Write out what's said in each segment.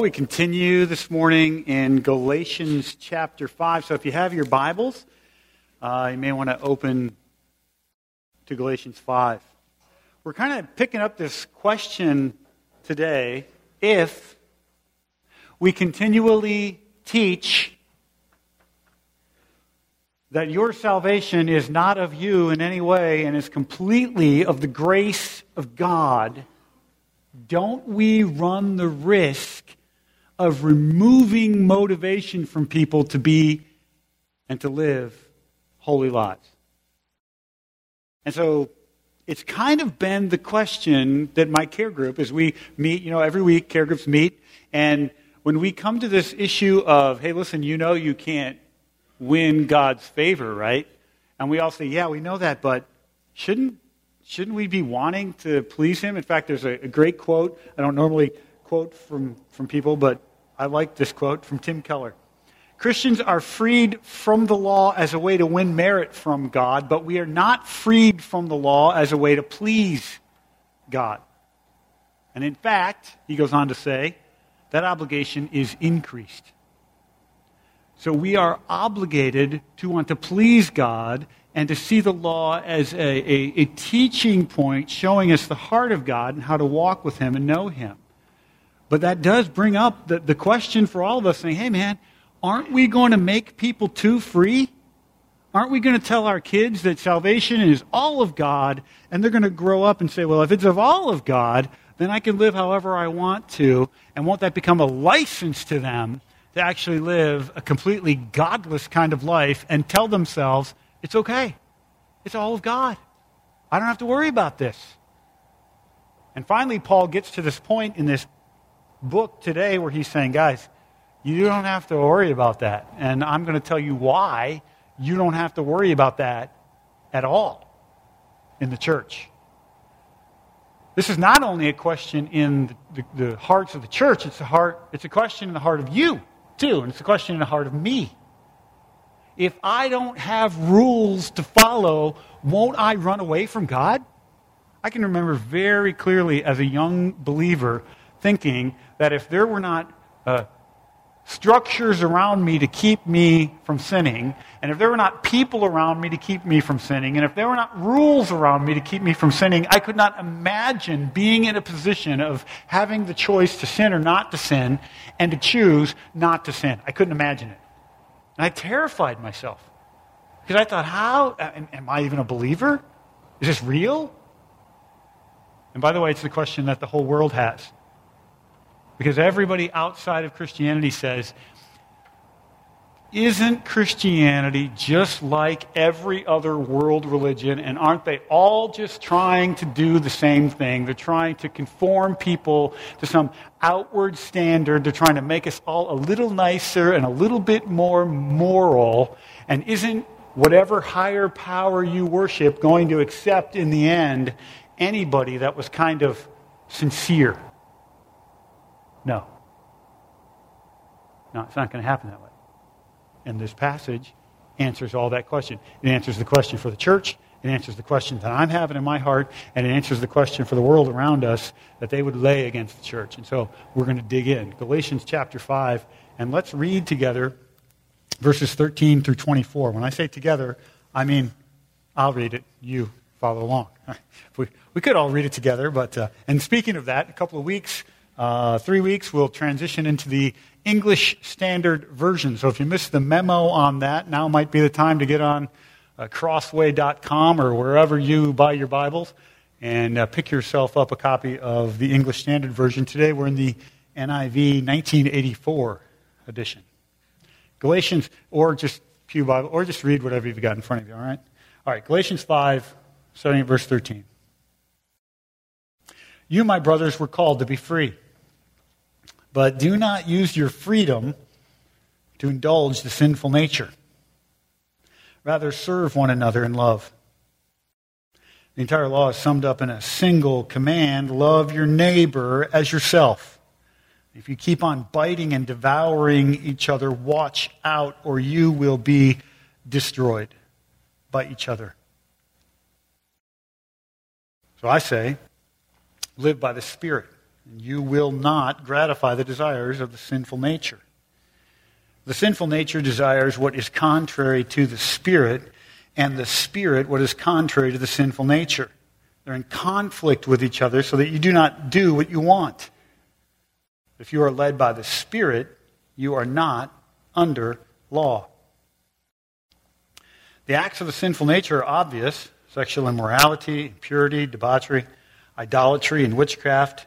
We continue this morning in Galatians chapter 5. So if you have your Bibles, uh, you may want to open to Galatians 5. We're kind of picking up this question today if we continually teach that your salvation is not of you in any way and is completely of the grace of God, don't we run the risk of removing motivation from people to be and to live holy lives. And so it's kind of been the question that my care group, as we meet, you know, every week care groups meet, and when we come to this issue of, hey, listen, you know you can't win God's favor, right? And we all say, yeah, we know that, but shouldn't, shouldn't we be wanting to please Him? In fact, there's a, a great quote. I don't normally quote from, from people, but I like this quote from Tim Keller. Christians are freed from the law as a way to win merit from God, but we are not freed from the law as a way to please God. And in fact, he goes on to say, that obligation is increased. So we are obligated to want to please God and to see the law as a, a, a, teaching point showing us the heart of God and how to walk with Him and know Him. But that does bring up the, the question for all of us saying, hey, man, aren't we going to make people too free? Aren't we going to tell our kids that salvation is all of God and they're going to grow up and say, well, if it's of all of God, then I can live however I want to? And won't that become a license to them to actually live a completely godless kind of life and tell themselves, it's okay. It's all of God. I don't have to worry about this. And finally, Paul gets to this point in this book today where he's saying, guys, you don't have to worry about that. And I'm going to tell you why you don't have to worry about that at all in the church. This is not only a question in the, the, the, hearts of the church, it's a, heart, it's a question in the heart of you, too, and it's a question in the heart of me. If I don't have rules to follow, won't I run away from God? I can remember very clearly as a young believer thinking that if there were not uh, structures around me to keep me from sinning, and if there were not people around me to keep me from sinning, and if there were not rules around me to keep me from sinning, I could not imagine being in a position of having the choice to sin or not to sin and to choose not to sin. I couldn't imagine it. And I terrified myself. Because I thought, how? Am I even a believer? Is this real? And by the way, it's the question that the whole world has. Because everybody outside of Christianity says, isn't Christianity just like every other world religion? And aren't they all just trying to do the same thing? They're trying to conform people to some outward standard. They're trying to make us all a little nicer and a little bit more moral. And isn't whatever higher power you worship going to accept in the end anybody that was kind of sincere? No. No, it's not going to happen that way. And this passage answers all that question. It answers the question for the church. It answers the question that I'm having in my heart, and it answers the question for the world around us that they would lay against the church. And so we're going to dig in. Galatians chapter 5, and let's read together verses 13 through 24. When I say together, I mean I'll read it. You follow along. We, we could all read it together, but, uh, and speaking of that, a couple of weeks uh, three weeks, we'll transition into the English Standard Version. So if you missed the memo on that, now might be the time to get on uh, crossway.com or wherever you buy your Bibles and uh, pick yourself up a copy of the English Standard Version. Today we're in the NIV 1984 edition. Galatians, or just Pew Bible, or just read whatever you've got in front of you, all right? All right, Galatians 5, starting at verse 13. You, my brothers, were called to be free. But do not use your freedom to indulge the sinful nature. Rather, serve one another in love. The entire law is summed up in a single command love your neighbor as yourself. If you keep on biting and devouring each other, watch out, or you will be destroyed by each other. So I say, live by the Spirit you will not gratify the desires of the sinful nature. The sinful nature desires what is contrary to the Spirit, and the Spirit what is contrary to the sinful nature. They're in conflict with each other so that you do not do what you want. If you are led by the Spirit, you are not under law. The acts of the sinful nature are obvious sexual immorality, impurity, debauchery, idolatry, and witchcraft,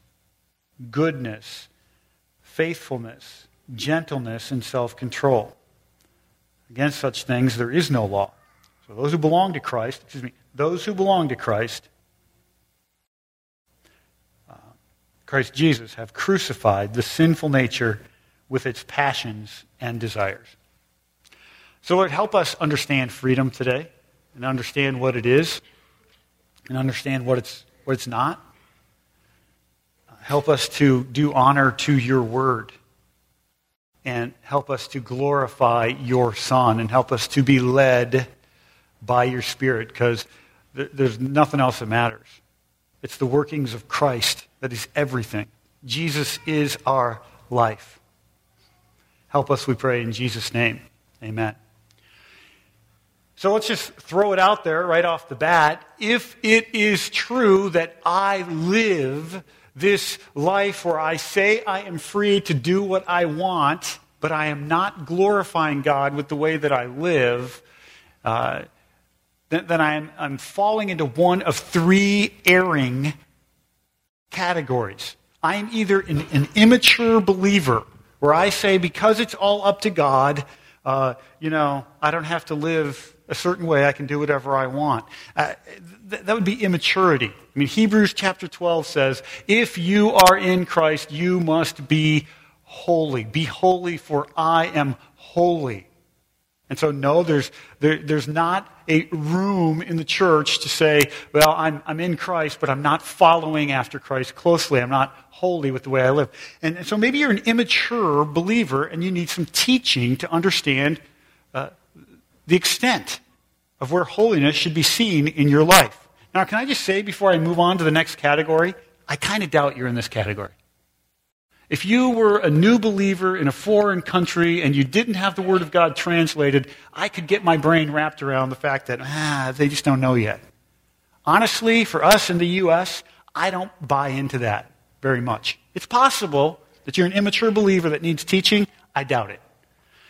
goodness, faithfulness, gentleness, and self control. Against such things there is no law. So those who belong to Christ, excuse me, those who belong to Christ, uh, Christ Jesus, have crucified the sinful nature with its passions and desires. So, Lord, help us understand freedom today and understand what it is and understand what it's, what it's not. Help us to do honor to your word and help us to glorify your Son and help us to be led by your Spirit because th- there's nothing else that matters. It's the workings of Christ that is everything. Jesus is our life. Help us, we pray, in Jesus' name. Amen. So let's just throw it out there right off the bat. If it is true that I live this life where I say I am free to do what I want, but I am not glorifying God with the way that I live, uh, then, then I'm, I'm falling into one of three erring categories. I'm either an, an immature believer, where I say, because it's all up to God, uh, you know, I don't have to live a certain way, I can do whatever I want. Uh, th- that would be immaturity. I mean, Hebrews chapter 12 says, if you are in Christ, you must be holy. Be holy, for I am holy. And so, no, there's, there, there's not a room in the church to say, well, I'm, I'm in Christ, but I'm not following after Christ closely. I'm not holy with the way I live. And, and so maybe you're an immature believer and you need some teaching to understand uh, the extent of where holiness should be seen in your life. Now, can I just say before I move on to the next category, I kind of doubt you're in this category. If you were a new believer in a foreign country and you didn't have the Word of God translated, I could get my brain wrapped around the fact that, ah, they just don't know yet. Honestly, for us in the U.S., I don't buy into that very much. It's possible that you're an immature believer that needs teaching. I doubt it.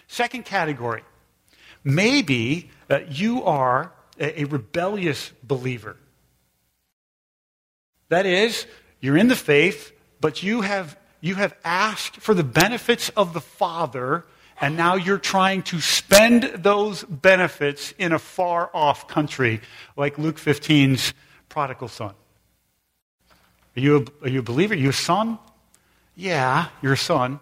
Second category Maybe uh, you are a, a rebellious believer. That is, you're in the faith, but you have, you have asked for the benefits of the Father, and now you're trying to spend those benefits in a far off country, like Luke 15's prodigal son. Are you a, are you a believer? Are you a son? Yeah, you're a son.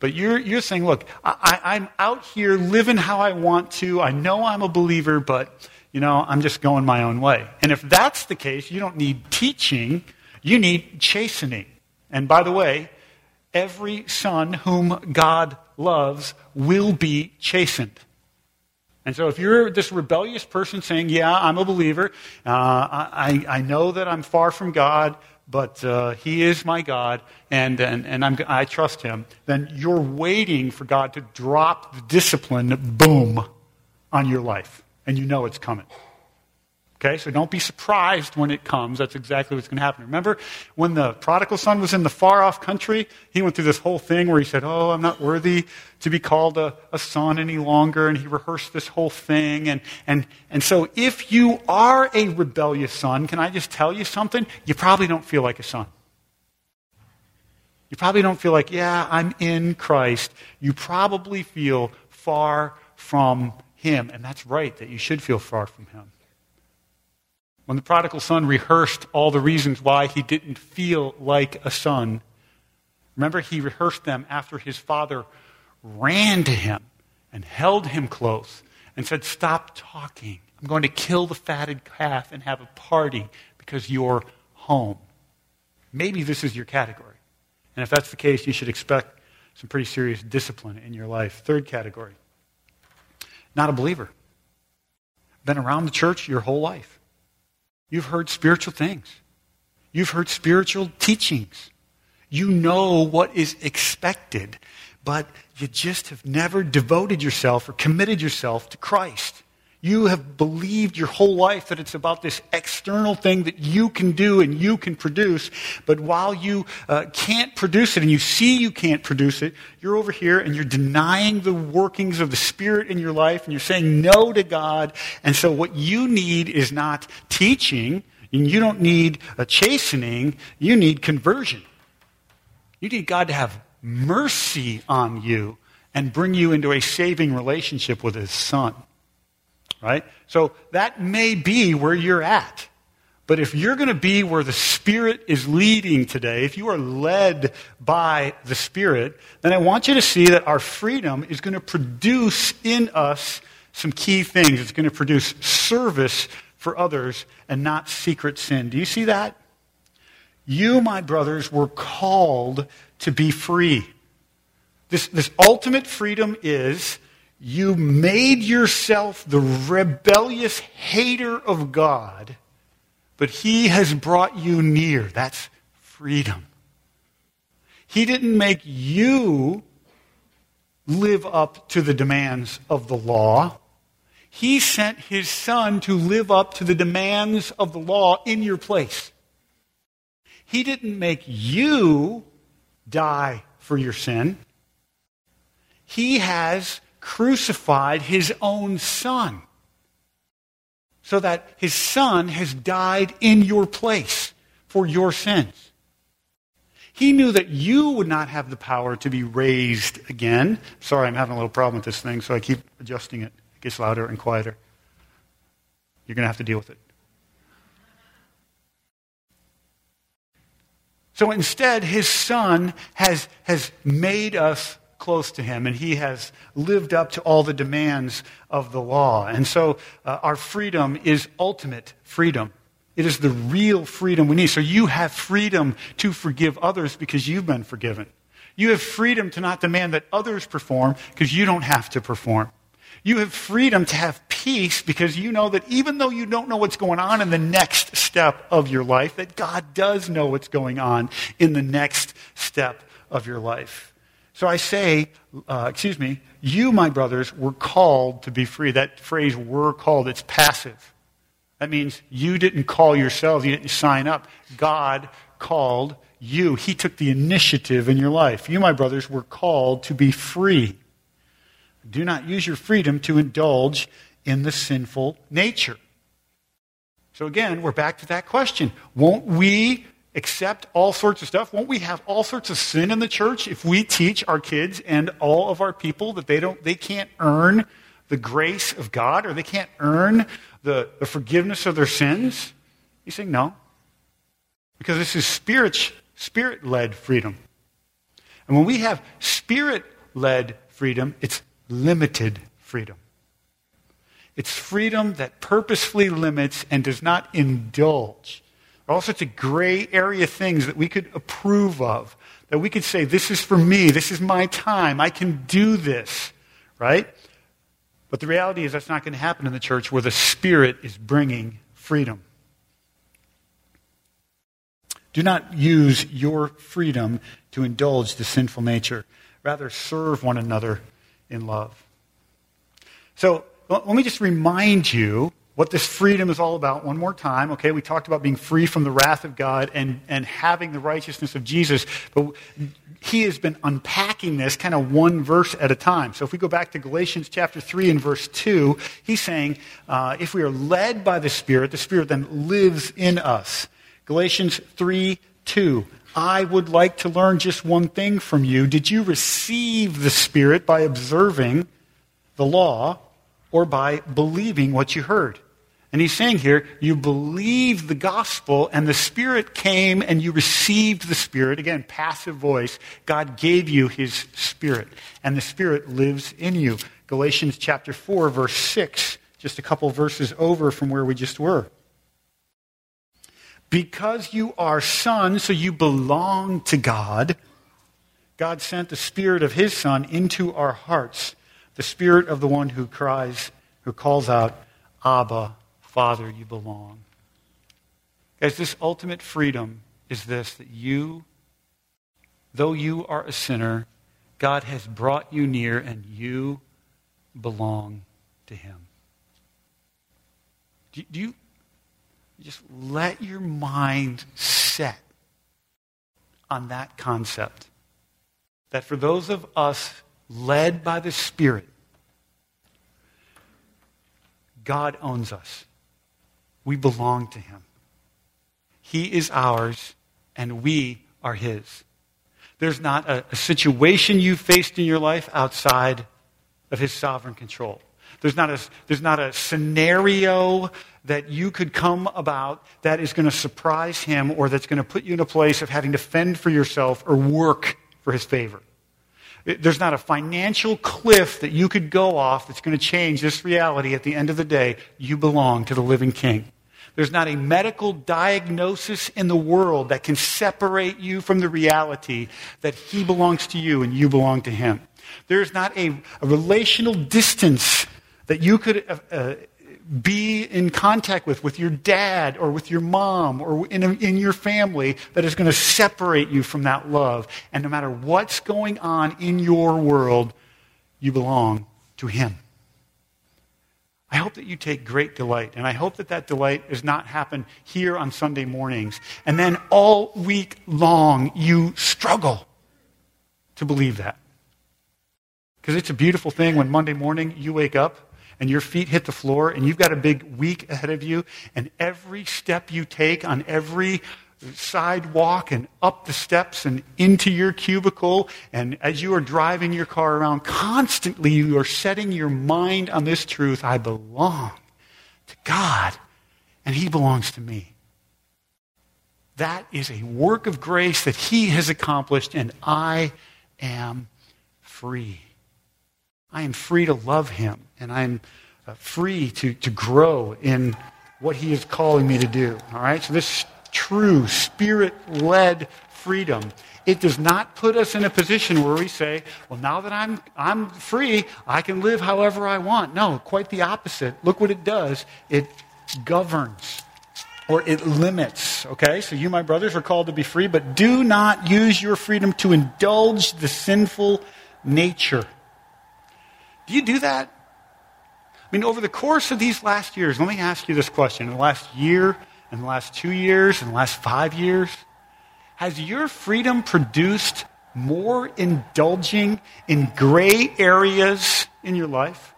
But you're, you're saying, look, I, I'm out here living how I want to. I know I'm a believer, but, you know, I'm just going my own way. And if that's the case, you don't need teaching, you need chastening. And by the way, every son whom God loves will be chastened. And so, if you're this rebellious person saying, Yeah, I'm a believer, uh, I, I know that I'm far from God, but uh, He is my God, and, and, and I'm, I trust Him, then you're waiting for God to drop the discipline, boom, on your life. And you know it's coming. Okay, so don't be surprised when it comes. That's exactly what's going to happen. Remember when the prodigal son was in the far off country? He went through this whole thing where he said, Oh, I'm not worthy to be called a, a son any longer. And he rehearsed this whole thing. And, and, and so if you are a rebellious son, can I just tell you something? You probably don't feel like a son. You probably don't feel like, yeah, I'm in Christ. You probably feel far from him. And that's right, that you should feel far from him. When the prodigal son rehearsed all the reasons why he didn't feel like a son, remember he rehearsed them after his father ran to him and held him close and said, Stop talking. I'm going to kill the fatted calf and have a party because you're home. Maybe this is your category. And if that's the case, you should expect some pretty serious discipline in your life. Third category not a believer. Been around the church your whole life. You've heard spiritual things. You've heard spiritual teachings. You know what is expected, but you just have never devoted yourself or committed yourself to Christ. You have believed your whole life that it's about this external thing that you can do and you can produce. But while you uh, can't produce it and you see you can't produce it, you're over here and you're denying the workings of the Spirit in your life and you're saying no to God. And so what you need is not teaching and you don't need a chastening. You need conversion. You need God to have mercy on you and bring you into a saving relationship with His Son right? So that may be where you're at. But if you're going to be where the Spirit is leading today, if you are led by the Spirit, then I want you to see that our freedom is going to produce in us some key things. It's going to produce service for others and not secret sin. Do you see that? You, my brothers, were called to be free. This, this ultimate freedom is you made yourself the rebellious hater of God, but He has brought you near. That's freedom. He didn't make you live up to the demands of the law. He sent His Son to live up to the demands of the law in your place. He didn't make you die for your sin. He has crucified his own son so that his son has died in your place for your sins. He knew that you would not have the power to be raised again. Sorry, I'm having a little problem with this thing, so I keep adjusting it. It gets louder and quieter. You're going to have to deal with it. So instead, his son has, has made us close to him, and he has lived up to all the demands of the law. And so uh, our freedom is ultimate freedom. It is the real freedom we need. So you have freedom to forgive others because you've been forgiven. You have freedom to not demand that others perform because you don't have to perform. You have freedom to have peace because you know that even though you don't know what's going on in the next step of your life, that God does know what's going on in the next step of your life. So I say, uh, excuse me, you, my brothers, were called to be free. That phrase, were called, it's passive. That means you didn't call yourselves, you didn't sign up. God called you. He took the initiative in your life. You, my brothers, were called to be free. Do not use your freedom to indulge in the sinful nature. So again, we're back to that question. Won't we accept all sorts of stuff? Won't we have all sorts of sin in the church if we teach our kids and all of our people that they, don't, they can't earn the grace of God or they can't earn the, the forgiveness of their sins? You say no. Because this is spirit, spirit-led freedom. And when we have spirit-led freedom, it's limited freedom. It's freedom that purposefully limits and does not indulge all sorts of gray area things that we could approve of, that we could say, this is for me, this is my time, I can do this, right? But the reality is that's not going to happen in the church where the Spirit is bringing freedom. Do not use your freedom to indulge the sinful nature. Rather, serve one another in love. So, let me just remind you what this freedom is all about one more time. Okay, we talked about being free from the wrath of God and, and having the righteousness of Jesus, but he has been unpacking this kind of one verse at a time. So if we go back to Galatians chapter 3 and verse 2, he's saying, uh, if we are led by the Spirit, the Spirit then lives in us. Galatians 3 2. I would like to learn just one thing from you. Did you receive the Spirit by observing the law or by believing what you heard? And he's saying here, you believed the gospel and the Spirit came and you received the Spirit. Again, passive voice. God gave you his Spirit and the Spirit lives in you. Galatians chapter 4, verse 6, just a couple verses over from where we just were. Because you are sons, so you belong to God, God sent the Spirit of his Son into our hearts, the Spirit of the one who cries, who calls out, Abba, Father, you belong. Guys, this ultimate freedom is this that you, though you are a sinner, God has brought you near and you belong to Him. Do, do you just let your mind set on that concept? That for those of us led by the Spirit, God owns us. We belong to him. He is ours, and we are his. There's not a, a situation you faced in your life outside of his sovereign control. There's not, a, there's not a scenario that you could come about that is going to surprise him or that's going to put you in a place of having to fend for yourself or work for his favor. There's not a financial cliff that you could go off that's going to change this reality at the end of the day. You belong to the living king. There's not a medical diagnosis in the world that can separate you from the reality that He belongs to you and you belong to Him. There's not a, a relational distance that you could uh, uh, be in contact with, with your dad or with your mom or in, a, in your family that is going to separate you from that love. And no matter what's going on in your world, you belong to Him. I hope that you take great delight, and I hope that that delight does not happen here on Sunday mornings. And then all week long, you struggle to believe that. Because it's a beautiful thing when Monday morning you wake up and your feet hit the floor and you've got a big week ahead of you, and every step you take on every sidewalk and up the steps and into your cubicle. And as you are driving your car around, constantly you are setting your mind on this truth I belong to God, and He belongs to me. That is a work of grace that He has accomplished, and I am free. I am free to love Him, and I'm uh, free to, to grow in what He is calling me to do. All right? So, this true spirit led freedom. It does not put us in a position where we say, well, now that I'm, I'm free, I can live however I want. No, quite the opposite. Look what it does it governs or it limits. Okay? So you, my brothers, are called to be free, but do not use your freedom to indulge the sinful nature. Do you do that? I mean, over the course of these last years, let me ask you this question. In the last year, in the last two years, in the last five years? Has your freedom produced more indulging in gray areas in your life?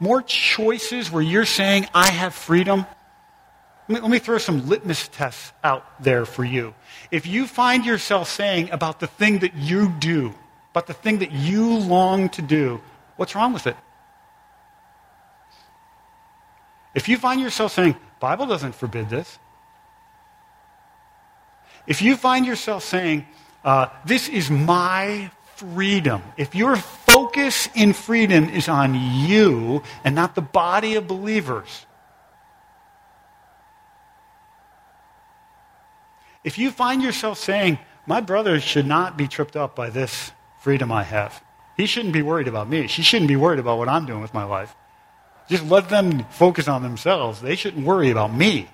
More choices where you're saying, I have freedom? Let me, let me, throw some litmus tests out there for you. If you find yourself saying about the thing that you do, about the thing that you long to do, what's wrong with it? If you find yourself saying, Bible doesn't forbid this. If you find yourself saying, uh, this is my freedom, if your focus in freedom is on you and not the body of believers, if you find yourself saying, my brother should not be tripped up by this freedom I have, he shouldn't be worried about me. She shouldn't be worried about what I'm doing with my life. Just let them focus on themselves. They shouldn't worry about me.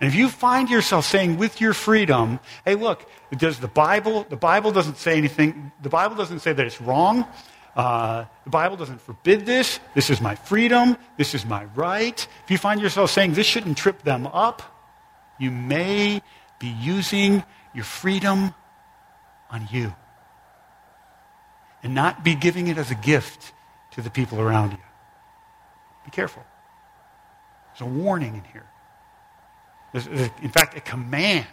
And if you find yourself saying with your freedom, hey, look, does the Bible, the Bible doesn't say anything, the Bible doesn't say that it's wrong. Uh, the Bible doesn't forbid this. This is my freedom. This is my right. If you find yourself saying this shouldn't trip them up, you may be using your freedom on you and not be giving it as a gift to the people around you. Be careful. There's a warning in here. There's, in fact, a command.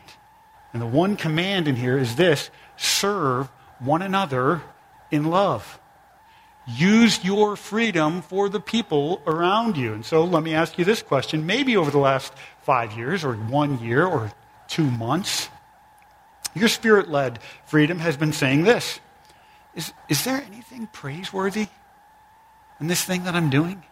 And the one command in here is this serve one another in love. use your freedom for the people around you. And so let me ask you this question. Maybe over the last five years, or one year, or two months, your spirit led freedom has been saying this is, is there anything praiseworthy in this thing that I'm doing?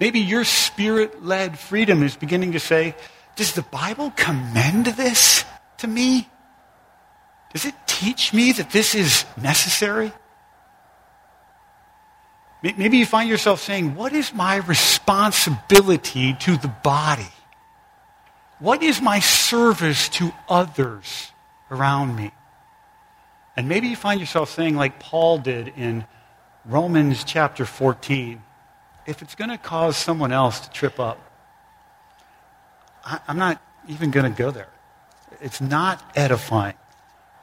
Maybe your spirit led freedom is beginning to say, Does the Bible commend this to me? Does it teach me that this is necessary? Maybe you find yourself saying, What is my responsibility to the body? What is my service to others around me? And maybe you find yourself saying, like Paul did in Romans chapter 14, if it's going to cause someone else to trip up, I, am not even going to go there. It's not edifying.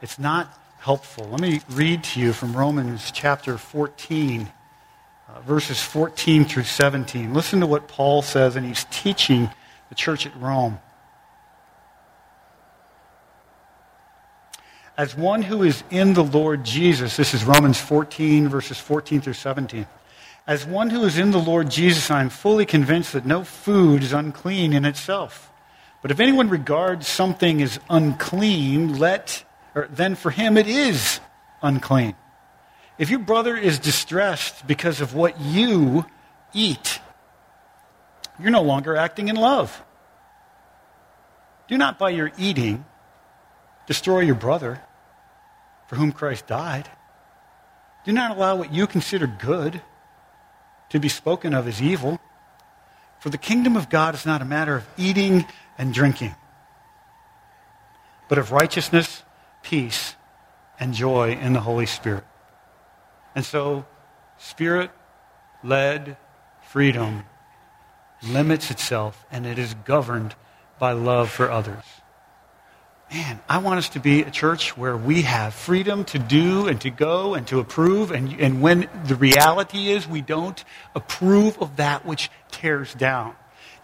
It's not helpful. Let me read to you from Romans chapter 14, uh, verses 14 through 17. Listen to what Paul says, and he's teaching the church at Rome. As one who is in the Lord Jesus, this is Romans 14, verses 14 through 17. As one who is in the Lord Jesus, I am fully convinced that no food is unclean in itself. But if anyone regards something as unclean, let or then for him it is unclean. If your brother is distressed because of what you eat, you're no longer acting in love. Do not by your eating destroy your brother for whom Christ died. Do not allow what you consider good to be spoken of as evil. For the kingdom of God is not a matter of eating and drinking, but of righteousness peace, and joy in the Holy Spirit. And so, spirit led freedom limits itself and it is governed by love for others. Man, I want us to be a church where we have freedom to do and to go and to approve. And, and when the reality is we don't approve of that which tears down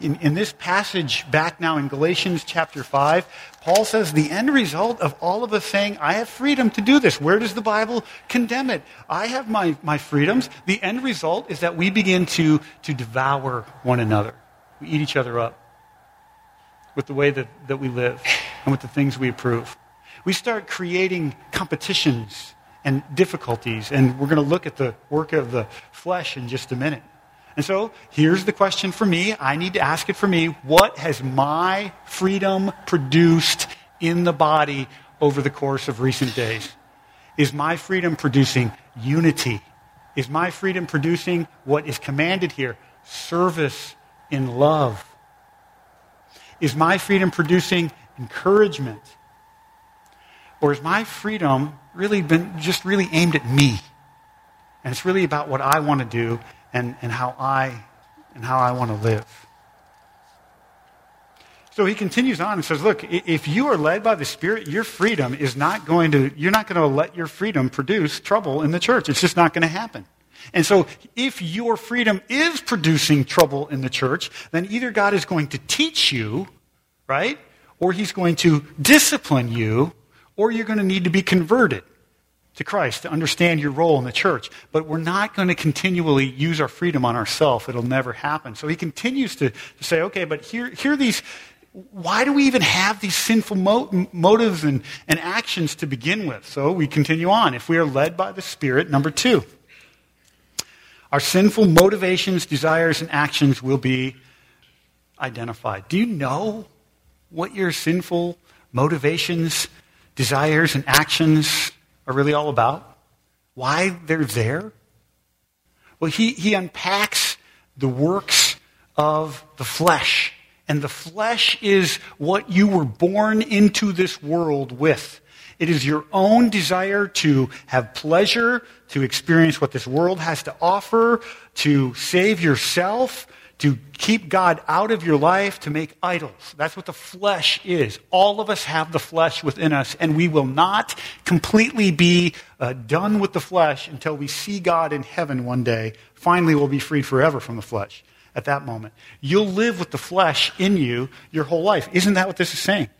in, in this passage back now in Galatians chapter 5, Paul says the end result of all of us saying, I have freedom to do this. Where does the Bible condemn it? I have my, my freedoms. The end result is that we begin to, to devour one another. We eat each other up with the way that, that we live and with the things we approve. We start creating competitions and difficulties, and we're going to look at the work of the flesh in just a minute. And so here's the question for me. I need to ask it for me. What has my freedom produced in the body over the course of recent days? Is my freedom producing unity? Is my freedom producing what is commanded here? Service in love. Is my freedom producing encouragement? Or is my freedom really been just really aimed at me? And it's really about what I want to do and, and how I and how I want to live. So he continues on and says, look, if you are led by the Spirit, your freedom is not going to, you're not going to let your freedom produce trouble in the church. It's just not going to happen. And so if your freedom is producing trouble in the church, then either God is going to teach you, right? Or he's going to discipline you, or you're going to need to be converted to Christ to understand your role in the church. But we're not going to continually use our freedom on ourselves. It'll never happen. So he continues to, to say, okay, but here, here are these. Why do we even have these sinful mo- motives and, and actions to begin with? So we continue on. If we are led by the Spirit, number two, our sinful motivations, desires, and actions will be identified. Do you know what your sinful motivations, desires, and actions are really all about? Why they're there? Well, he, he unpacks the works of the flesh. And the flesh is what you were born into this world with. It is your own desire to have pleasure, to experience what this world has to offer, to save yourself, to keep God out of your life, to make idols. That's what the flesh is. All of us have the flesh within us, and we will not completely be uh, done with the flesh until we see God in heaven one day. Finally, we'll be freed forever from the flesh at that moment. You'll live with the flesh in you your whole life. Isn't that what this is saying?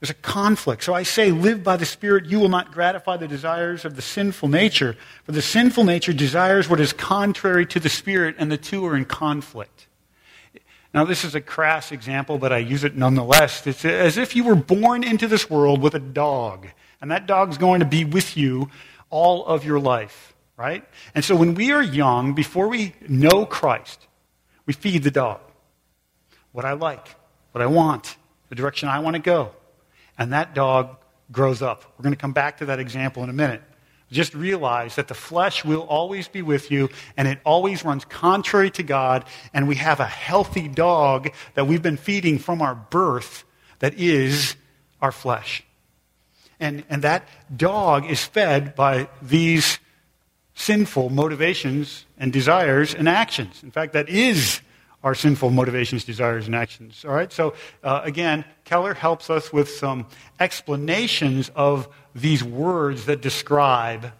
There's a conflict. So I say, live by the Spirit, you will not gratify the desires of the sinful nature. For the sinful nature desires what is contrary to the Spirit, and the two are in conflict. Now, this is a crass example, but I use it nonetheless. It's as if you were born into this world with a dog, and that dog's going to be with you all of your life, right? And so when we are young, before we know Christ, we feed the dog what I like, what I want, the direction I want to go and that dog grows up. We're going to come back to that example in a minute. Just realize that the flesh will always be with you, and it always runs contrary to God, and we have a healthy dog that we've been feeding from our birth that is our flesh. And, and that dog is fed by these sinful motivations and desires and actions. In fact, that is our sinful motivations, desires, and actions. All right? So, uh, again, Keller helps us with some explanations of these words that describe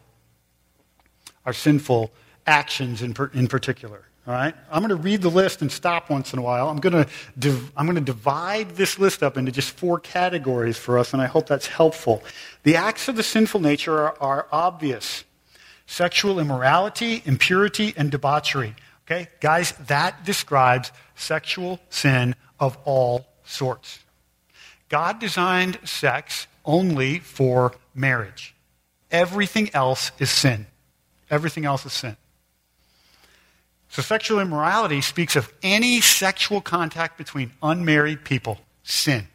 our sinful actions in, per, in particular. All right? I'm going to read the list and stop once in a while. I'm going to div- I'm going to divide this list up into just four categories for us, and I hope that's helpful. The acts of the sinful nature are, are obvious sexual immorality, impurity, and debauchery. Okay? Guys, that describes sexual sin of all sorts. God designed sex only for marriage. Everything else is sin. Everything else is sin. So, sexual immorality speaks of any sexual contact between unmarried people, sin.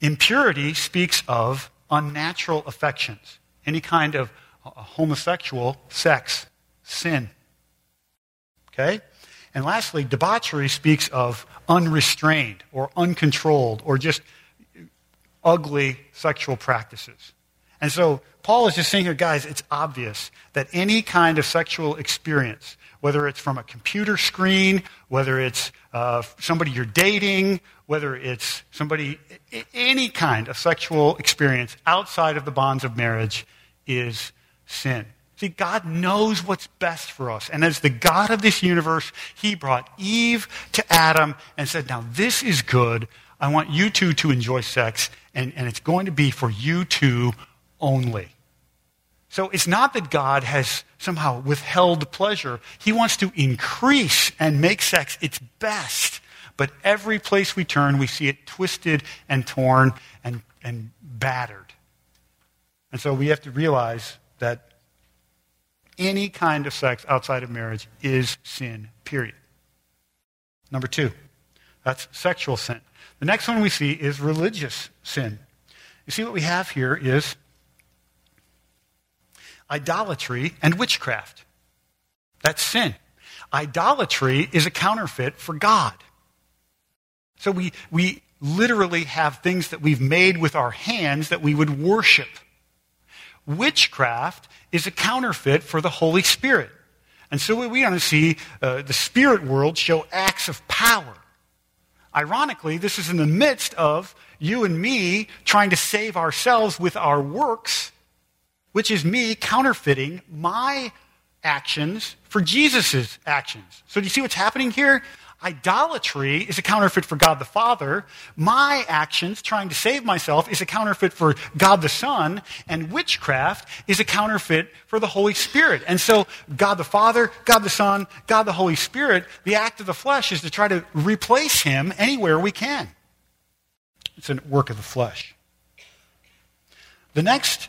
Impurity speaks of unnatural affections, any kind of uh, homosexual sex, sin. Okay? And lastly, debauchery speaks of unrestrained or uncontrolled or just ugly sexual practices. And so Paul is just saying here, guys, it's obvious that any kind of sexual experience, whether it's from a computer screen, whether it's uh, somebody you're dating, whether it's somebody, any kind of sexual experience outside of the bonds of marriage is sin. See, God knows what's best for us. And as the God of this universe, He brought Eve to Adam and said, Now this is good. I want you two to enjoy sex, and, and it's going to be for you two only. So it's not that God has somehow withheld pleasure. He wants to increase and make sex its best. But every place we turn, we see it twisted and torn and, and battered. And so we have to realize that any kind of sex outside of marriage is sin, period. Number two, that's sexual sin. The next one we see is religious sin. You see, what we have here is idolatry and witchcraft. That's sin. Idolatry is a counterfeit for God. So we, we literally have things that we've made with our hands that we would worship. Witchcraft is a counterfeit for the Holy Spirit. And so we want to see uh, the spirit world show acts of power. Ironically, this is in the midst of you and me trying to save ourselves with our works, which is me counterfeiting my actions for Jesus' actions. So do you see what's happening here? Idolatry is a counterfeit for God the Father. My actions, trying to save myself, is a counterfeit for God the Son. And witchcraft is a counterfeit for the Holy Spirit. And so, God the Father, God the Son, God the Holy Spirit, the act of the flesh is to try to replace Him anywhere we can. It's a work of the flesh. The next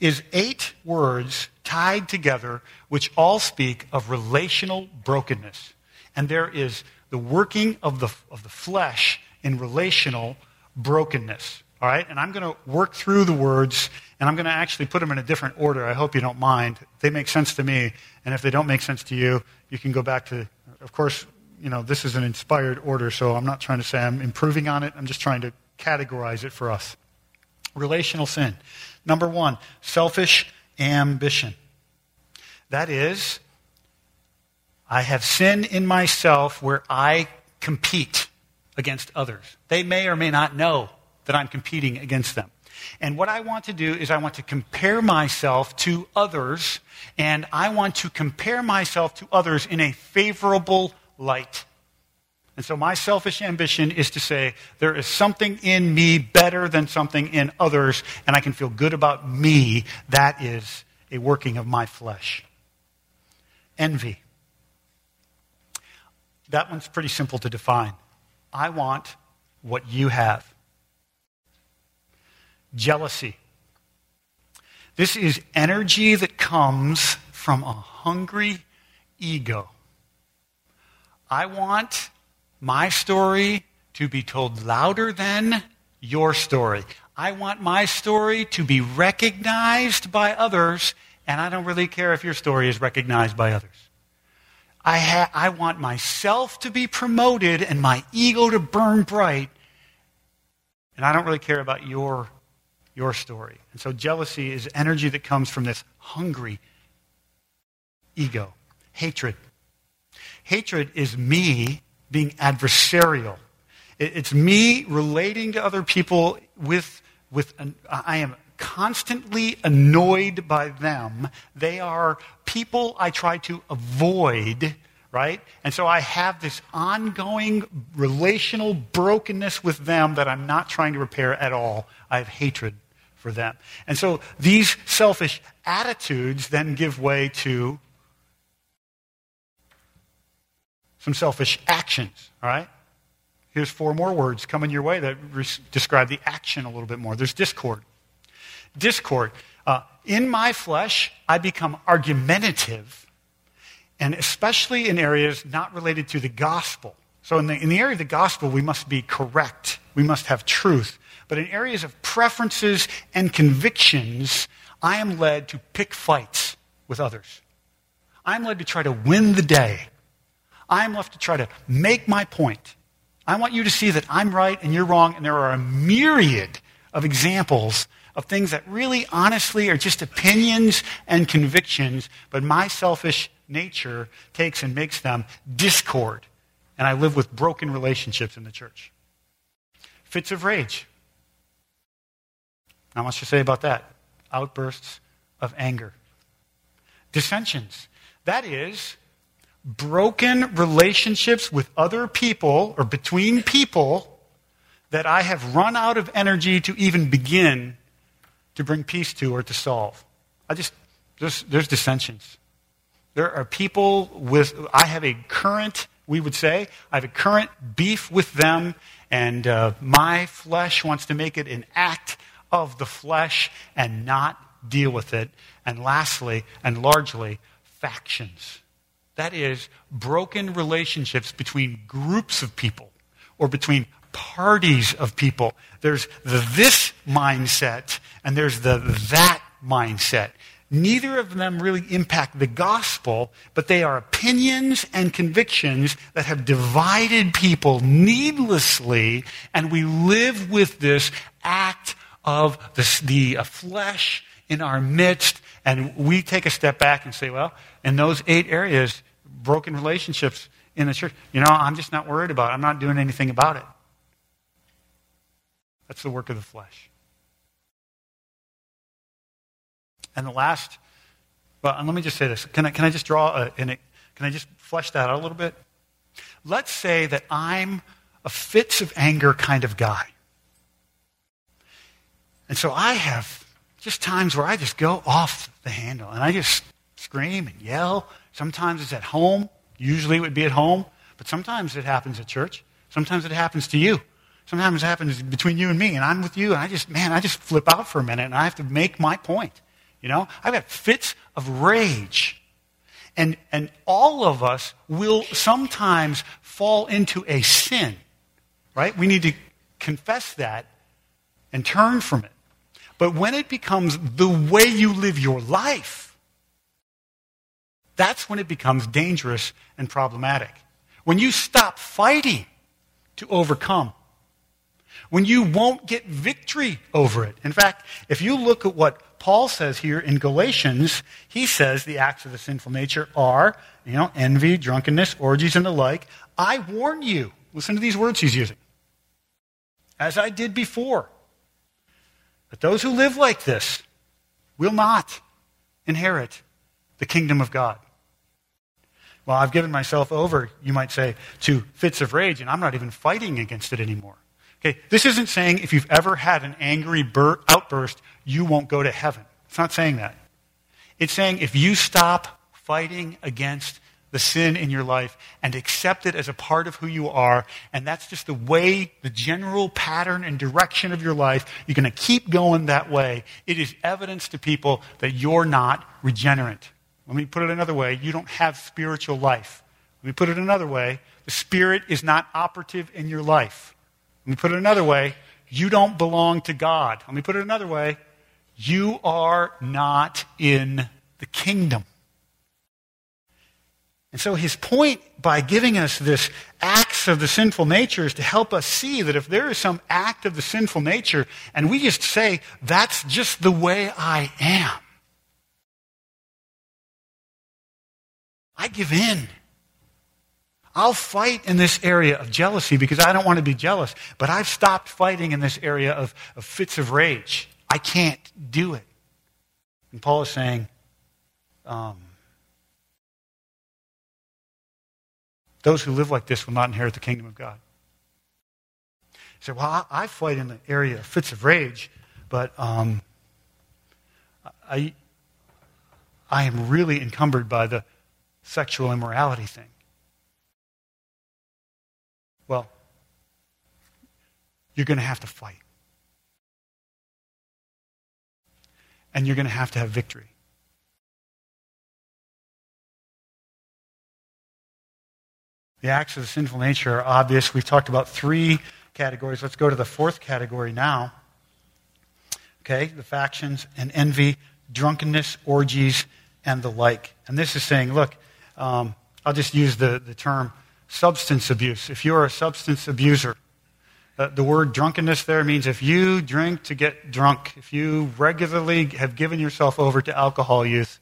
is eight words tied together, which all speak of relational brokenness. And there is the working of the, of the flesh in relational brokenness. All right? And I'm going to work through the words, and I'm going to actually put them in a different order. I hope you don't mind. They make sense to me, and if they don't make sense to you, you can go back to, of course, you know, this is an inspired order, so I'm not trying to say I'm improving on it. I'm just trying to categorize it for us. Relational sin. Number one, selfish ambition. That is, I have sin in myself where I compete against others. They may or may not know that I'm competing against them. And what I want to do is I want to compare myself to others, and I want to compare myself to others in a favorable light. And so my selfish ambition is to say there is something in me better than something in others, and I can feel good about me. That is a working of my flesh. Envy. That one's pretty simple to define. I want what you have. Jealousy. This is energy that comes from a hungry ego. I want my story to be told louder than your story. I want my story to be recognized by others, and I don't really care if your story is recognized by others. I, ha- I want myself to be promoted and my ego to burn bright, and I don't really care about your, your story. And so jealousy is energy that comes from this hungry ego. Hatred. Hatred is me being adversarial. It's me relating to other people with, with an, I am constantly annoyed by them. They are people I try to avoid, right? And so I have this ongoing relational brokenness with them that I'm not trying to repair at all. I have hatred for them. And so these selfish attitudes then give way to some selfish actions, all right? Here's four more words coming your way that re- describe the action a little bit more. There's discord. Discord. Uh, in my flesh, I become argumentative, and especially in areas not related to the gospel. So, in the, in the area of the gospel, we must be correct, we must have truth. But in areas of preferences and convictions, I am led to pick fights with others. I'm led to try to win the day. I'm left to try to make my point. I want you to see that I'm right and you're wrong, and there are a myriad of examples of things that really honestly are just opinions and convictions, but my selfish nature takes and makes them discord. And I live with broken relationships in the church. Fits of rage. Not much to say about that. Outbursts of anger. Dissensions. That is, broken relationships with other people or between people that I have run out of energy to even begin to bring peace to or to solve. I just, there's, there's dissensions. There are people with, I have a current, we would say, I have a current beef with them, and uh, my flesh wants to make it an act of the flesh and not deal with it. And lastly, and largely, factions. That is, broken relationships between groups of people or between parties of people. There's the this mindset and there's the that mindset. Neither of them really impact the gospel, but they are opinions and convictions that have divided people needlessly, and we live with this act of the, the uh, flesh in our midst, and we take a step back and say, well, in those eight areas, broken relationships in the church. You know, I'm just not worried about it. I'm not doing anything about it. That's the work of the flesh. And the last, well, let me just say this. Can I, can I just draw a, can I just flesh that out a little bit? Let's say that I'm a fits of anger kind of guy. And so I have just times where I just go off the handle and I just scream and yell Sometimes it's at home. Usually it would be at home. But sometimes it happens at church. Sometimes it happens to you. Sometimes it happens between you and me, and I'm with you, and I just, man, I just flip out for a minute, and I have to make my point. You know, I've got fits of rage. And, and all of us will sometimes fall into a sin, right? We need to confess that and turn from it. But when it becomes the way you live your life, that's when it becomes dangerous and problematic. When you stop fighting to overcome. When you won't get victory over it. In fact, if you look at what Paul says here in Galatians, he says the acts of the sinful nature are, you know, envy, drunkenness, orgies, and the like. I warn you. Listen to these words he's using. As I did before, that those who live like this will not inherit the kingdom of God. Well, I've given myself over, you might say, to fits of rage, and I'm not even fighting against it anymore. Okay, this isn't saying if you've ever had an angry bur- outburst, you won't go to heaven. It's not saying that. It's saying if you stop fighting against the sin in your life and accept it as a part of who you are, and that's just the way, the general pattern and direction of your life, you're going to keep going that way. It is evidence to people that you're not regenerate. Let me put it another way you don't have spiritual life. Let me put it another way the Spirit is not operative in your life. Let me put it another way you don't belong to God. Let me put it another way you are not in the kingdom. And so his point by giving us this acts of the sinful nature is to help us see that if there is some act of the sinful nature and we just say, that's just the way I am, I give in. I'll fight in this area of jealousy because I don't want to be jealous, but I've stopped fighting in this area of, of fits of rage. I can't do it. And Paul is saying, um, those who live like this will not inherit the kingdom of God. He said, Well, I, I fight in the area of fits of rage, but um, I, I am really encumbered by the sexual immorality thing. Well, you're going to have to fight. And you're going to have to have victory. The acts of the sinful nature are obvious. We've talked about three categories. Let's go to the fourth category now. Okay, the factions and envy, drunkenness, orgies, and the like. And this is saying, look, um, I'll just use the, the term substance abuse. If you're a substance abuser, uh, the word drunkenness there means if you drink to get drunk, if you regularly have given yourself over to alcohol use,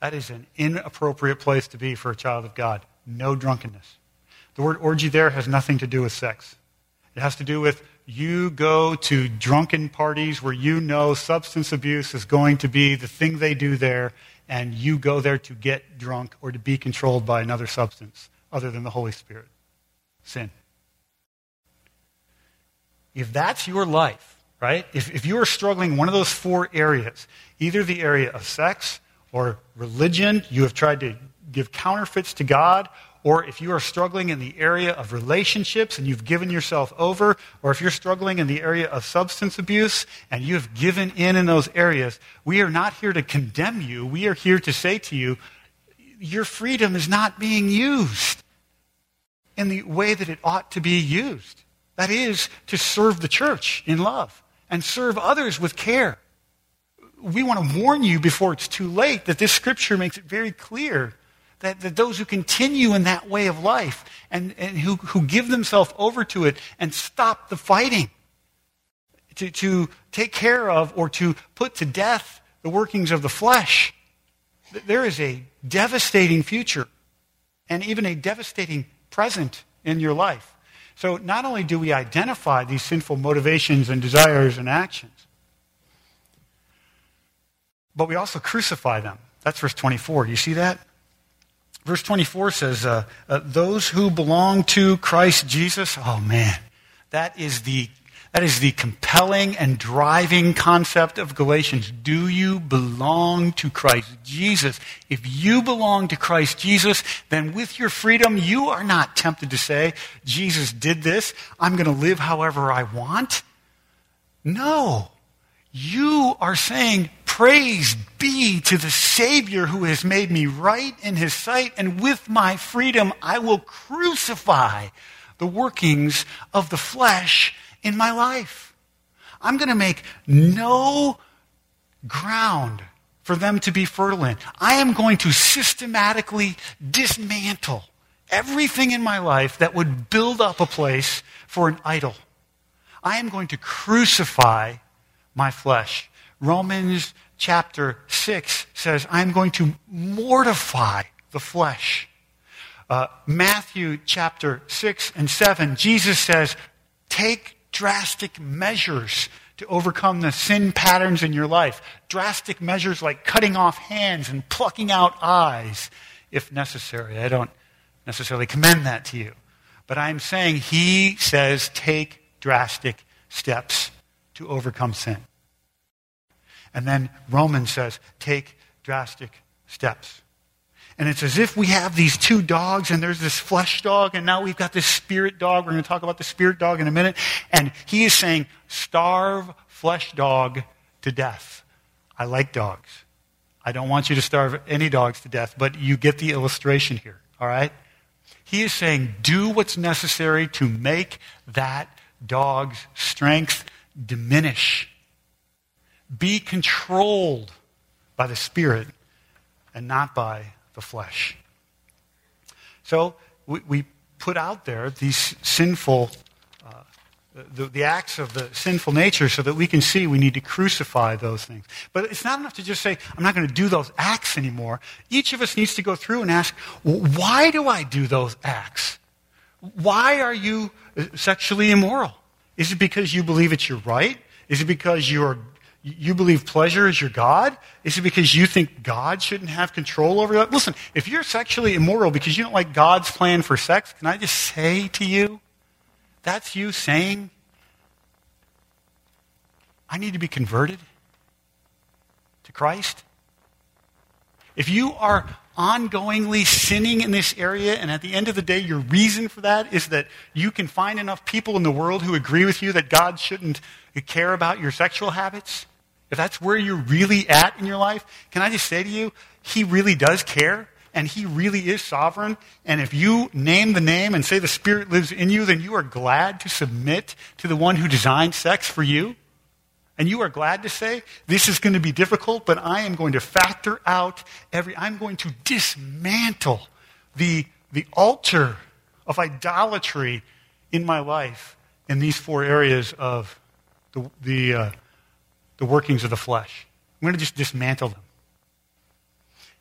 that is an inappropriate place to be for a child of God. No drunkenness. The word orgy there has nothing to do with sex. It has to do with you go to drunken parties where you know substance abuse is going to be the thing they do there, and you go there to get drunk or to be controlled by another substance other than the Holy Spirit. Sin. If that's your life, right? If, if you are struggling one of those four areas, either the area of sex or religion, you have tried to give counterfeits to God, or if you are struggling in the area of relationships and you've given yourself over, or if you're struggling in the area of substance abuse and you have given in in those areas, we are not here to condemn you. We are here to say to you, your freedom is not being used in the way that it ought to be used. That is, to serve the church in love and serve others with care. We want to warn you before it's too late that this scripture makes it very clear that, that those who continue in that way of life and, and who, who give themselves over to it and stop the fighting, to, to take care of or to put to death the workings of the flesh, there is a devastating future and even a devastating present in your life. So not only do we identify these sinful motivations and desires and actions, but we also crucify them. That's verse 24. Do you see that? Verse 24 says, uh, uh, Those who belong to Christ Jesus, oh man, that is the that is the compelling and driving concept of Galatians. Do you belong to Christ Jesus? If you belong to Christ Jesus, then with your freedom, you are not tempted to say, Jesus did this. I'm going to live however I want. No. You are saying, Praise be to the Savior who has made me right in his sight, and with my freedom I will crucify the workings of the flesh in my life. I'm going to make no ground for them to be fertile in. I am going to systematically dismantle everything in my life that would build up a place for an idol. I am going to crucify my flesh. Romans chapter 6 says, I'm going to mortify the flesh. Uh, Matthew chapter 6 and 7, Jesus says, Take drastic measures to overcome the sin patterns in your life. Drastic measures like cutting off hands and plucking out eyes. if necessary. I don't necessarily commend that to you. But I'm saying he says take drastic steps to overcome sin. And then Romans says take drastic steps. And it's as if we have these two dogs, and there's this flesh dog, and now we've got this spirit dog. We're going to talk about the spirit dog in a minute. And he is saying, starve flesh dog to death. I like dogs. I don't want you to starve any dogs to death, but you get the illustration here, all right? He is saying, do what's necessary to make that dog's strength diminish. Be controlled by the Spirit and not by the flesh. So we, we put out there these sinful, uh, the, the acts of the sinful nature so that we can see we need to crucify those things. But it's not enough to just say, I'm not going to do those acts anymore. Each of us needs to go through and ask, why do I do those acts? Why are you uh, sexually immoral? Is it because you believe it's your right? Is it because you're you believe pleasure is your God? Is it because you think God shouldn't have control over that? Listen, if you're sexually immoral because you don't like God's plan for sex, can I just say to you, that's you saying, I need to be converted to Christ? If you are ongoingly sinning in this area, and at the end of the day, your reason for that is that you can find enough people in the world who agree with you that God shouldn't care about your sexual habits, if that's where you're really at in your life, can I just say to you, He really does care, and He really is sovereign. And if you name the name and say the Spirit lives in you, then you are glad to submit to the one who designed sex for you. And you are glad to say, this is going to be difficult, but I am going to factor out every, I'm going to dismantle the, the altar of idolatry in my life in these four areas of the, the, uh, the workings of the flesh. I'm going to just dismantle them.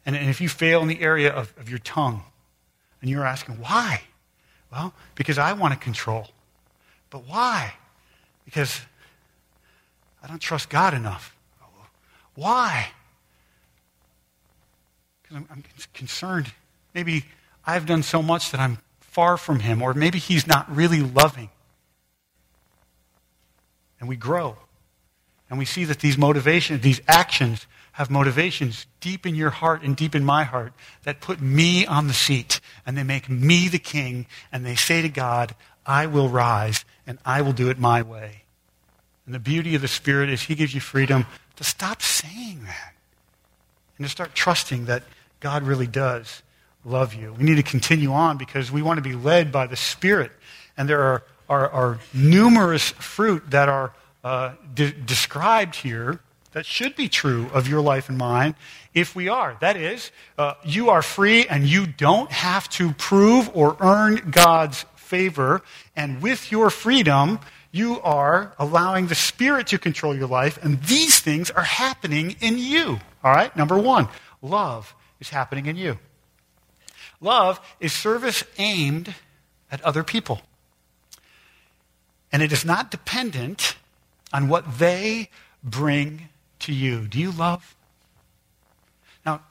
And, and if you fail in the area of, of your tongue, and you're asking, why? Well, because I want to control. But why? Because I don't trust God enough. Why? Because I'm, I'm, concerned. Maybe I've done so much that I'm far from Him, or maybe He's not really loving. And we grow. And we see that these motivations, these actions, have motivations deep in your heart and deep in my heart that put me on the seat and they make me the king and they say to God, I will rise and I will do it my way. And the beauty of the Spirit is He gives you freedom to stop saying that and to start trusting that God really does love you. We need to continue on because we want to be led by the Spirit. And there are, are, are numerous fruit that are uh, de- described here that should be true of your life and mine if we are. That is, uh, you are free and you don't have to prove or earn God's favor. And with your freedom, you are allowing the Spirit to control your life, and these things are happening in you. All right? Number one, love is happening in you. Love is service aimed at other people. And it is not dependent on what they bring to you. Do you love? Now,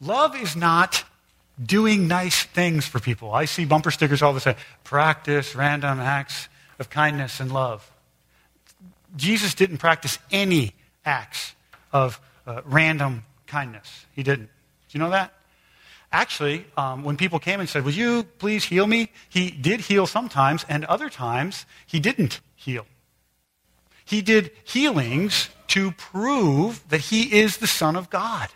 love is not doing nice things for people. I see bumper stickers all the time. Practice random acts of kindness and love. Jesus didn't practice any acts of uh, random kindness. He didn't. Do you know that? Actually, um, when people came and said, Would you please heal me? He did heal sometimes, and other times he didn't heal. He did healings to prove that he is the Son of God.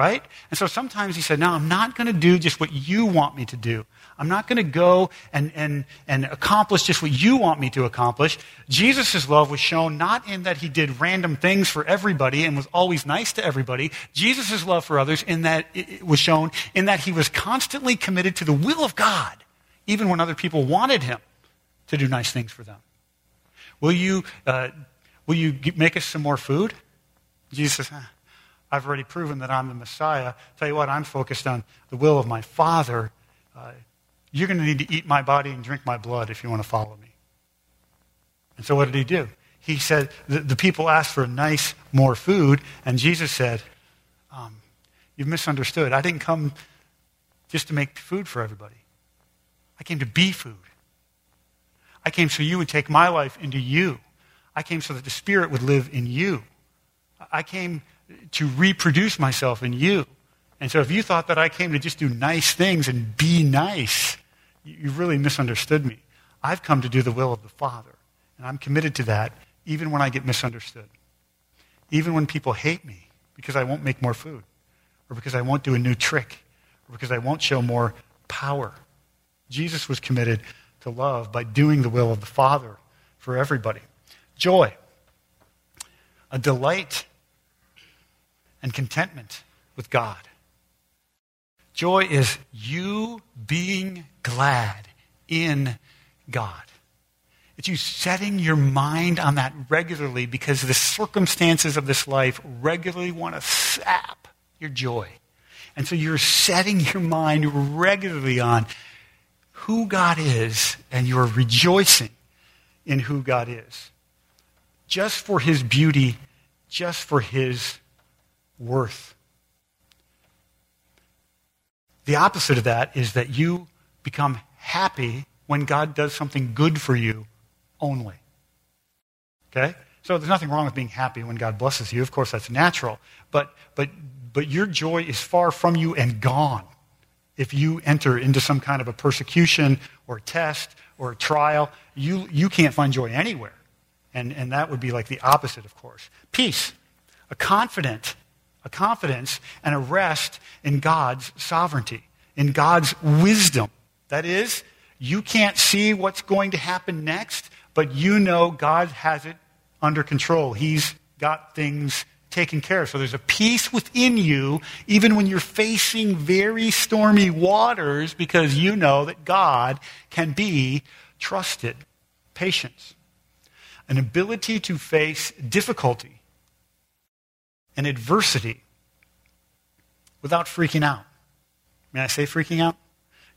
Right? And so sometimes he said, No, I'm not going to do just what you want me to do. I'm not going to go and, and, and accomplish just what you want me to accomplish. Jesus' love was shown not in that he did random things for everybody and was always nice to everybody. Jesus' love for others in that it was shown in that he was constantly committed to the will of God, even when other people wanted him to do nice things for them. Will you, uh, will you make us some more food? Jesus says, I've already proven that I'm the Messiah. Tell you what, I'm focused on the will of my Father. Uh, you're going to need to eat my body and drink my blood if you want to follow me. And so what did he do? He said, the, the people asked for a nice, more food, and Jesus said, um, You've misunderstood. I didn't come just to make food for everybody. I came to be food. I came so you would take my life into you. I came so that the Spirit would live in you. I came to reproduce myself in you. And so if you thought that I came to just do nice things and be nice, you really misunderstood me. I've come to do the will of the Father. And I'm committed to that even when I get misunderstood. Even when people hate me because I won't make more food, or because I won't do a new trick, or because I won't show more power. Jesus was committed to love by doing the will of the Father for everybody. Joy, a delight and contentment with God. Joy is you being glad in God. It's you setting your mind on that regularly because the circumstances of this life regularly want to sap your joy. And so you're setting your mind regularly on who God is and you're rejoicing in who God is. Just for his beauty, just for his worth. The opposite of that is that you become happy when God does something good for you only. Okay? So there's nothing wrong with being happy when God blesses you. Of course, that's natural. But, but, but your joy is far from you and gone if you enter into some kind of a persecution or a test or a trial. You, you can't find joy anywhere. And, and that would be like the opposite, of course. Peace, a confident, a confidence and a rest in God's sovereignty, in God's wisdom. That is, you can't see what's going to happen next, but you know God has it under control. He's got things taken care of. So there's a peace within you, even when you're facing very stormy waters, because you know that God can be trusted. Patience. An ability to face difficulty and adversity without freaking out. May I say freaking out?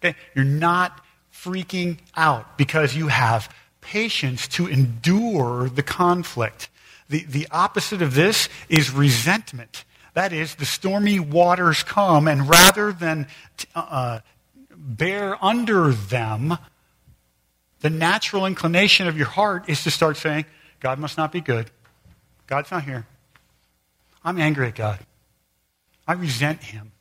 Okay? You're not freaking out because you have patience to endure the conflict. The, the opposite of this is resentment. That is, the stormy waters come, and rather than uh, bear under them, the natural inclination of your heart is to start saying, God must not be good. God's not here. I'm angry at God. I resent him.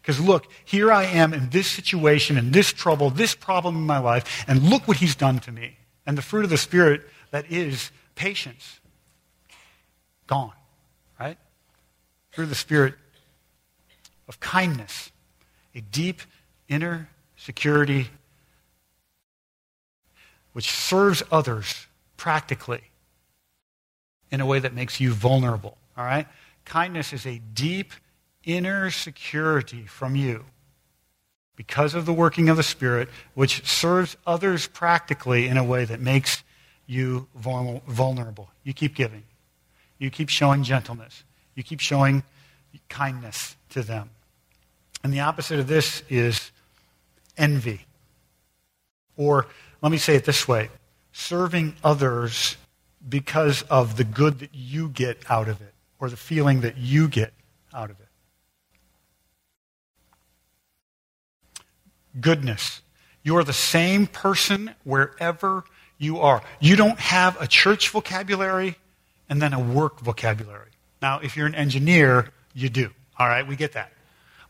Because look, here I am in this situation, in this trouble, this problem in my life, and look what he's done to me and the fruit of the Spirit that is patience. Gone, right? Through the Spirit of kindness, a deep inner security which serves others practically in a way that makes you vulnerable, all right? Kindness is a deep inner security from you because of the working of the Spirit, which serves others practically in a way that makes you vulnerable. You keep giving. You keep showing gentleness. You keep showing kindness to them. And the opposite of this is envy. Or, let me say it this way serving others because of the good that you get out of it, or the feeling that you get out of it. goodness. You are the same person wherever you are. You don't have a church vocabulary and then a work vocabulary. Now, if you're an engineer, you do. All right, we get that.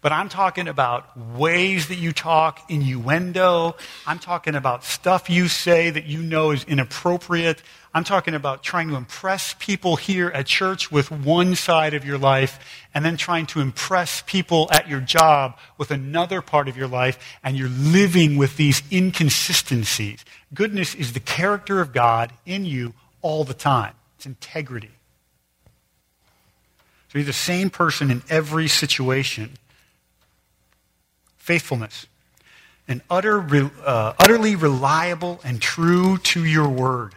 But I'm talking about ways that you talk, innuendo. I'm talking about stuff you say that you know is inappropriate. I'm talking about trying to impress people here at church with one side of your life and then trying to impress people at your job with another part of your life, and you're living with these inconsistencies. Goodness is the character of God in you all the time, it's integrity. So you're the same person in every situation faithfulness, and utter, uh, utterly reliable and true to your word.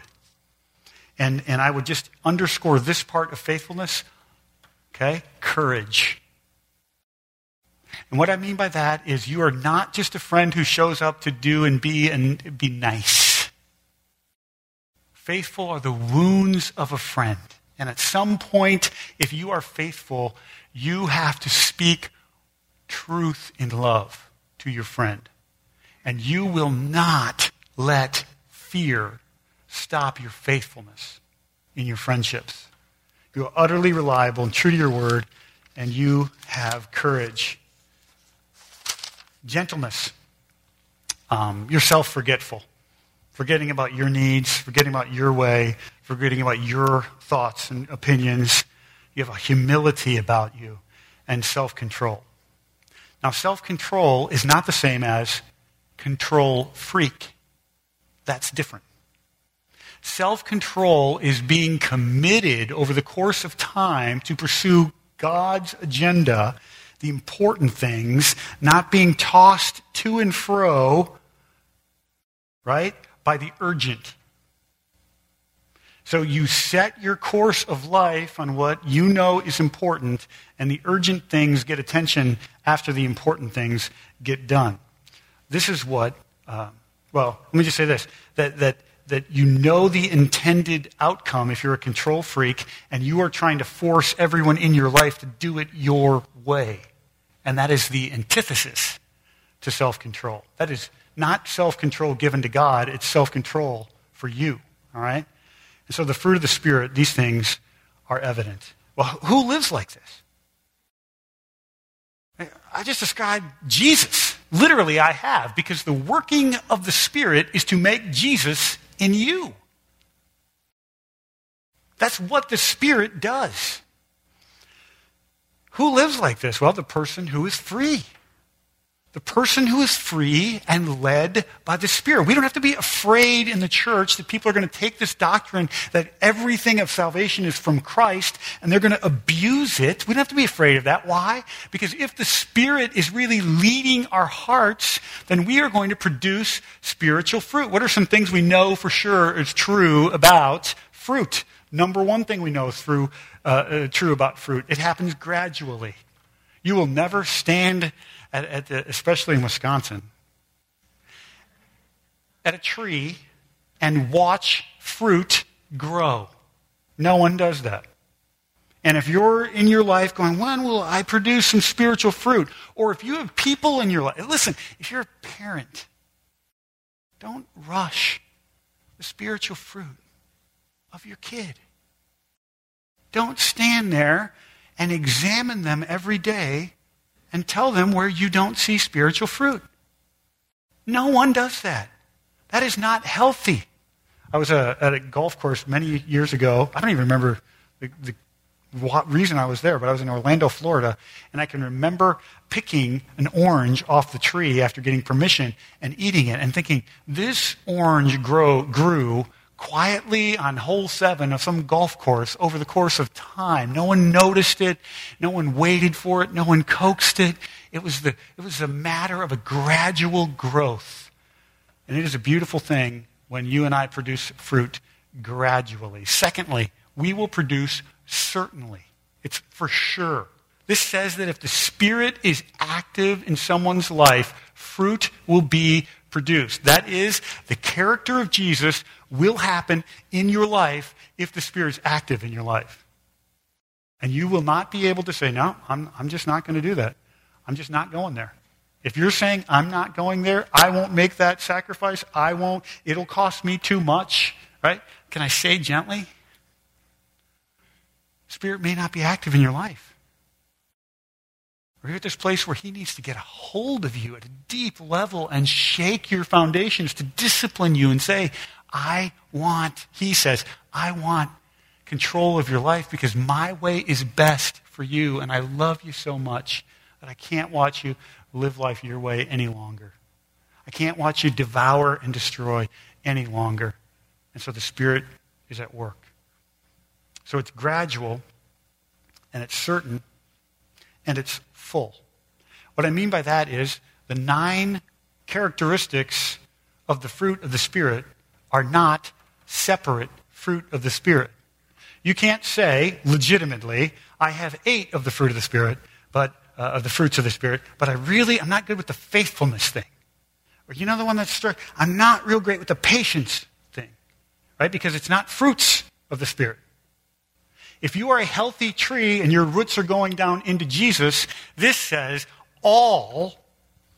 And, and I would just underscore this part of faithfulness, okay? Courage. And what I mean by that is you are not just a friend who shows up to do and be and be nice. Faithful are the wounds of a friend. And at some point, if you are faithful, you have to speak truth in love. to your friend. And you will not let fear stop your faithfulness in your friendships. You are utterly reliable and true to your word, and you have courage. Gentleness. Um, you're self forgetful, forgetting about your needs, forgetting about your way, forgetting about your thoughts and opinions. You have a humility about you and self control. Now, self control is not the same as control freak. That's different. Self control is being committed over the course of time to pursue God's agenda, the important things, not being tossed to and fro, right, by the urgent. So you set your course of life on what you know is important, and the urgent things get attention after the important things get done. This is what, uh, well, let me just say this that, that, that you know the intended outcome if you're a control freak, and you are trying to force everyone in your life to do it your way. And that is the antithesis to self control. That is not self control given to God, it's self control for you, all right? And so the fruit of the Spirit, these things are evident. Well, who lives like this? I just described Jesus. Literally, I have, because the working of the Spirit is to make Jesus in you. That's what the Spirit does. Who lives like this? Well, the person who is free. The person who is free and led by the Spirit. We don't have to be afraid in the church that people are going to take this doctrine that everything of salvation is from Christ and they're going to abuse it. We don't have to be afraid of that. Why? Because if the Spirit is really leading our hearts, then we are going to produce spiritual fruit. What are some things we know for sure is true about fruit? Number one thing we know is through, uh, uh, true about fruit it happens gradually. You will never stand at, at the, especially in Wisconsin, at a tree and watch fruit grow. No one does that. And if you're in your life going, when will I produce some spiritual fruit? Or if you have people in your life, listen, if you're a parent, don't rush the spiritual fruit of your kid. Don't stand there and examine them every day and tell them where you don't see spiritual fruit. No one does that. That is not healthy. I was uh, at a golf course many years ago. I don't even remember the, the reason I was there, but I was in Orlando, Florida, and I can remember picking an orange off the tree after getting permission and eating it and thinking, this orange grow, grew quietly on hole seven of some golf course over the course of time. No one noticed it. No one waited for it. No one coaxed it. It was, the, it was a matter of a gradual growth. And it is a beautiful thing when you and I produce fruit gradually. Secondly, we will produce certainly. It's for sure. This says that if the Spirit is active in someone's life, fruit will be produced. That is, the character of Jesus will happen in your life if the Spirit is active in your life. And you will not be able to say, no, I'm, I'm just not going to do that. I'm just not going there. If you're saying, I'm not going there, I won't make that sacrifice, I won't, it'll cost me too much, right? Can I say gently? Spirit may not be active in your life. We're at this place where he needs to get a hold of you at a deep level and shake your foundations to discipline you and say, I want, he says, I want control of your life because my way is best for you and I love you so much that I can't watch you live life your way any longer. I can't watch you devour and destroy any longer. And so the Spirit is at work. So it's gradual and it's certain and it's full. What I mean by that is the nine characteristics of the fruit of the Spirit are not separate fruit of the Spirit. You can't say legitimately, I have eight of the fruit of the Spirit, but uh, of the fruits of the Spirit, but I really I'm not good with the faithfulness thing. Or you know the one that's struck, I'm not real great with the patience thing, right? Because it's not fruits of the Spirit. If you are a healthy tree and your roots are going down into Jesus, this says all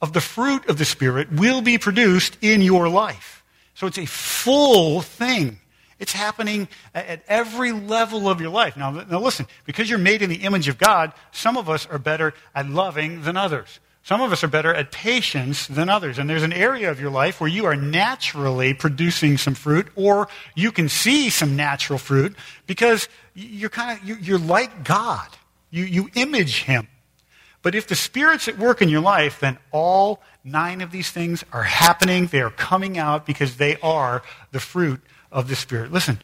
of the fruit of the Spirit will be produced in your life. So it's a full thing. It's happening at every level of your life. Now, now listen, because you're made in the image of God, some of us are better at loving than others. Some of us are better at patience than others. And there's an area of your life where you are naturally producing some fruit, or you can see some natural fruit because you're kind of, you're like God. You, you image Him. But if the Spirit's at work in your life, then all nine of these things are happening. They are coming out because they are the fruit of the Spirit. Listen,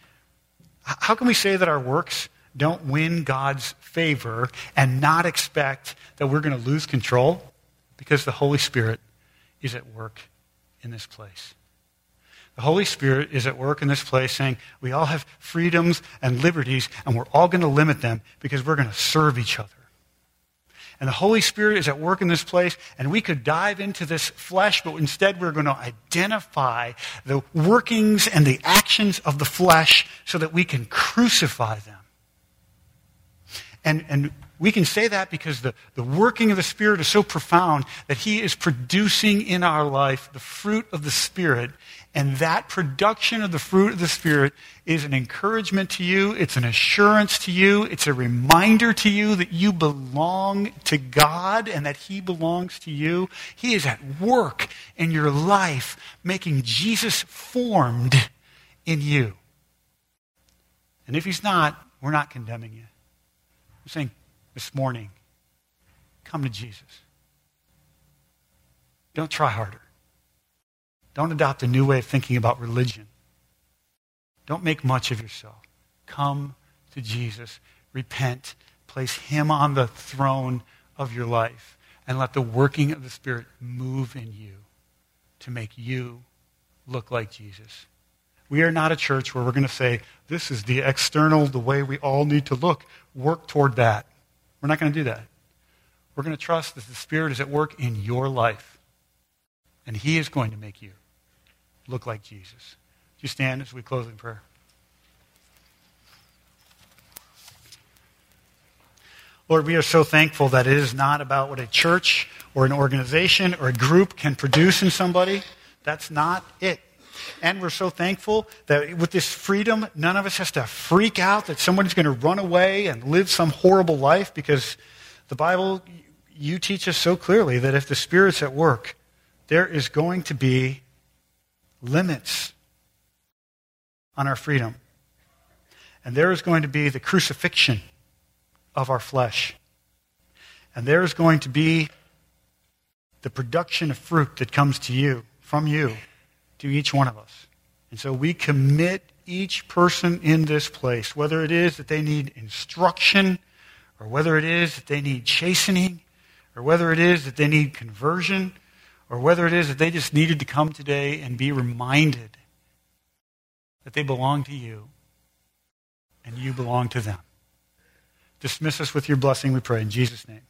how can we say that our works don't win God's favor and not expect that we're going to lose control? Because the Holy Spirit is at work in this place. The Holy Spirit is at work in this place saying we all have freedoms and liberties, and we're all going to limit them because we're going to serve each other. And the Holy Spirit is at work in this place, and we could dive into this flesh, but instead we're going to identify the workings and the actions of the flesh so that we can crucify them. And, and we can say that because the, the working of the Spirit is so profound that He is producing in our life the fruit of the Spirit. And that production of the fruit of the Spirit is an encouragement to you. It's an assurance to you. It's a reminder to you that you belong to God and that He belongs to you. He is at work in your life, making Jesus formed in you. And if He's not, we're not condemning you. We're saying, this morning, come to Jesus. Don't try harder. Don't adopt a new way of thinking about religion. Don't make much of yourself. Come to Jesus. Repent. Place him on the throne of your life. And let the working of the Spirit move in you to make you look like Jesus. We are not a church where we're going to say, this is the external, the way we all need to look. Work toward that. We're not going to do that. We're going to trust that the Spirit is at work in your life. And He is going to make you look like Jesus. Do you stand as we close in prayer? Lord, we are so thankful that it is not about what a church or an organization or a group can produce in somebody. That's not it. And we're so thankful that with this freedom, none of us has to freak out that somebody's going to run away and live some horrible life because the Bible, you teach us so clearly that if the Spirit's at work, there is going to be limits on our freedom. And there is going to be the crucifixion of our flesh. And there is going to be the production of fruit that comes to you, from you, to each one of us. And so we commit each person in this place, whether it is that they need instruction, or whether it is that they need chastening, or whether it is that they need conversion, or whether it is that they just needed to come today and be reminded that they belong to you and you belong to them. Dismiss us with your blessing, we pray. In Jesus' name.